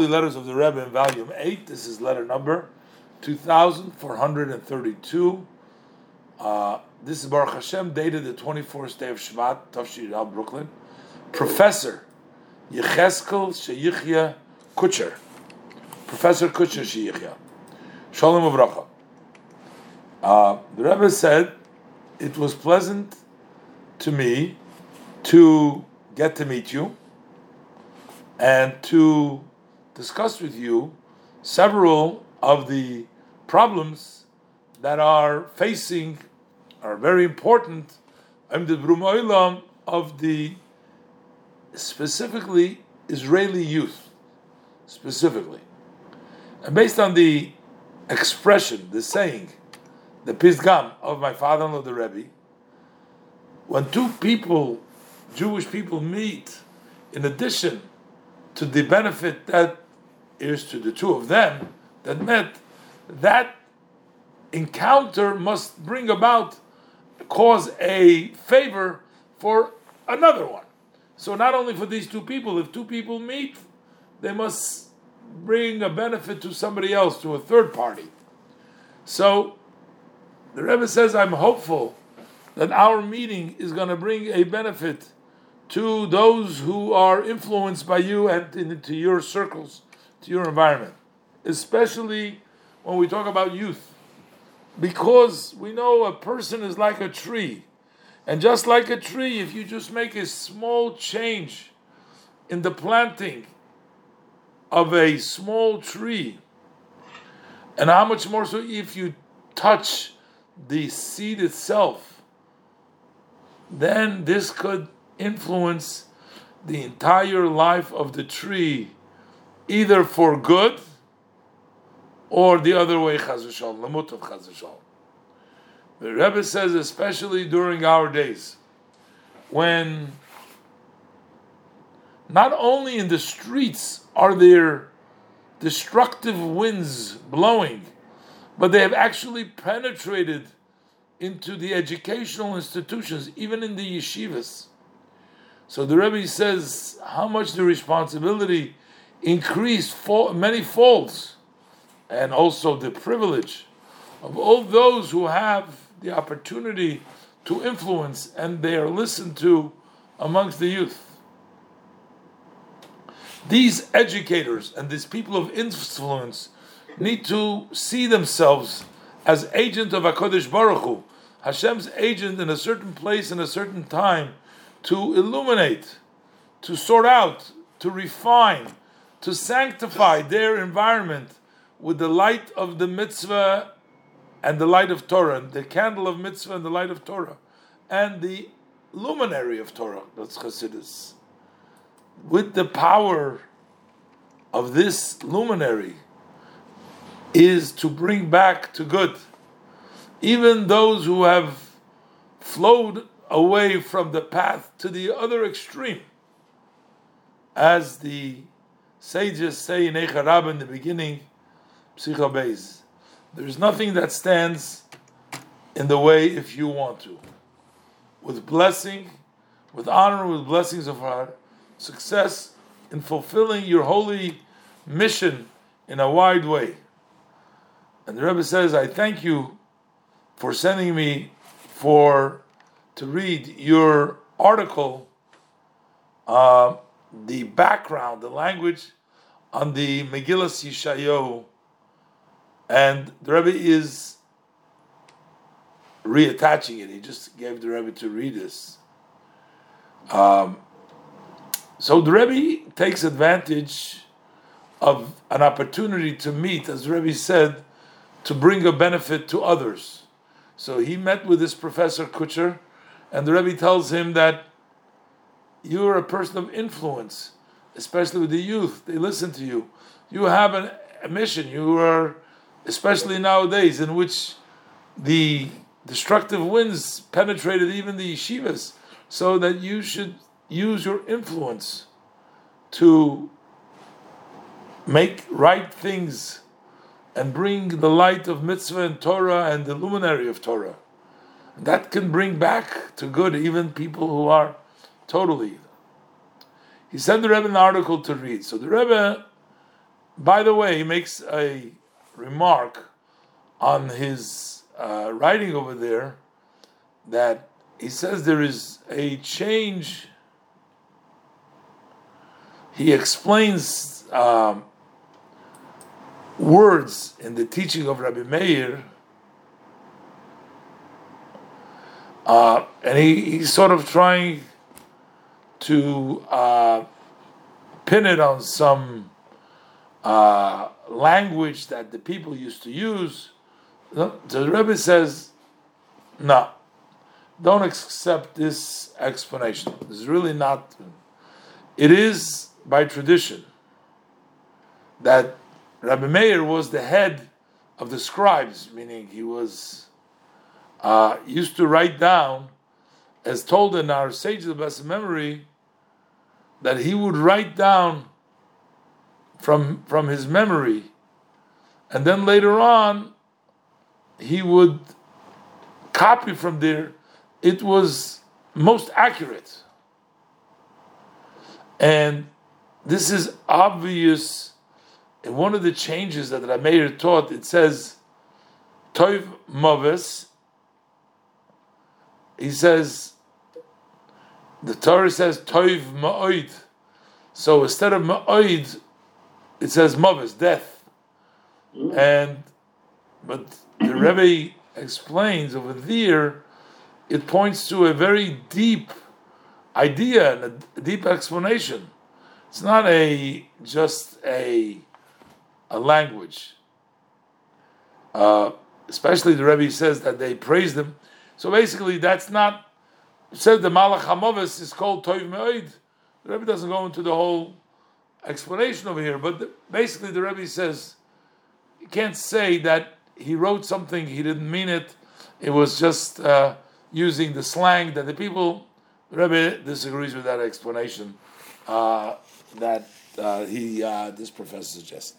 Holy Letters of the Rebbe in Volume 8. This is letter number 2432. Uh, this is Baruch Hashem, dated the 24th day of Shvat, Tafshir al Brooklyn. Professor Yecheskel Sheyichya Kutscher. Professor Kutscher Sheyichya. Shalom Uvracha. Uh, the Rebbe said, It was pleasant to me to get to meet you and to discuss with you several of the problems that are facing, are very important, I'm the Brumoilam of the specifically Israeli youth, specifically. And based on the expression, the saying, the pisgam of my father-in-law, the Rebbe, when two people, Jewish people, meet, in addition to the benefit that is to the two of them that met, that encounter must bring about, cause a favor for another one. So not only for these two people, if two people meet, they must bring a benefit to somebody else, to a third party. So the Rebbe says, I'm hopeful that our meeting is going to bring a benefit to those who are influenced by you and into your circles, to your environment, especially when we talk about youth. Because we know a person is like a tree. And just like a tree, if you just make a small change in the planting of a small tree, and how much more so if you touch the seed itself, then this could influence the entire life of the tree, either for good or the other way, chazashal, lamut of chazashal. The Rebbe says, especially during our days, when not only in the streets are there destructive winds blowing, but they have actually penetrated into the educational institutions, even in the yeshivas. So the Rebbe says how much the responsibility increased for many folds, and also the privilege of all those who have the opportunity to influence and they are listened to amongst the youth. These educators and these people of influence need to see themselves as agent of Hakadosh Baruch Hu, Hashem's agent in a certain place in a certain time to illuminate, to sort out, to refine, to sanctify their environment with the light of the mitzvah and the light of Torah, the candle of mitzvah and the light of Torah, and the luminary of Torah, that's Chassidus. With the power of this luminary, is to bring back to good even those who have flowed away from the path to the other extreme. As the sages say in Eicharab in the beginning, Psicha there's nothing that stands in the way if you want to. With blessing, with honor, with blessings of our success in fulfilling your holy mission in a wide way. And the Rebbe says, I thank you for sending me for to read your article, uh, the background, the language on the Megillah Yeshayahu, and the Rebbe is reattaching it. He just gave the Rebbe to read this. Um, so the Rebbe takes advantage of an opportunity to meet, as the Rebbe said, to bring a benefit to others. So he met with this professor Kutscher, and the Rebbe tells him that you are a person of influence, especially with the youth. They listen to you. You have an, a mission. You are, especially nowadays, in which the destructive winds penetrated even the yeshivas, so that you should use your influence to make right things and bring the light of mitzvah and Torah and the luminary of Torah that can bring back to good even people who are totally. He sent the Rebbe an article to read. So the Rebbe by the way, he makes a remark on his uh, writing over there that he says there is a change. He explains um, words in the teaching of Rabbi Meir, uh, and he, he's sort of trying to uh, pin it on some uh, language that the people used to use. The Rebbe says, no, don't accept this explanation. It's really not. It is by tradition that Rabbi Meir was the head of the scribes, meaning he was uh, used to write down, as told in our Sages of Memory, that he would write down from from his memory, and then later on he would copy from there. It was most accurate, and this is obvious. In one of the changes that Rameir taught, it says Toiv Moves. He says the Torah says Toiv Ma'oid. So instead of Ma'oid, it says Moves, death. And but the Rebbe explains over there, it points to a very deep idea and a deep explanation. It's not a just a a language. Uh, especially the Rebbe says that they praised him. So basically, that's not said the Malach Hamovis is called Toiv Me'oid. The Rebbe doesn't go into the whole explanation over here, but the, basically the Rebbe says you can't say that he wrote something he didn't mean it. It was just uh, using the slang that the people. The Rebbe disagrees with that explanation uh, that uh, he uh, this professor suggests.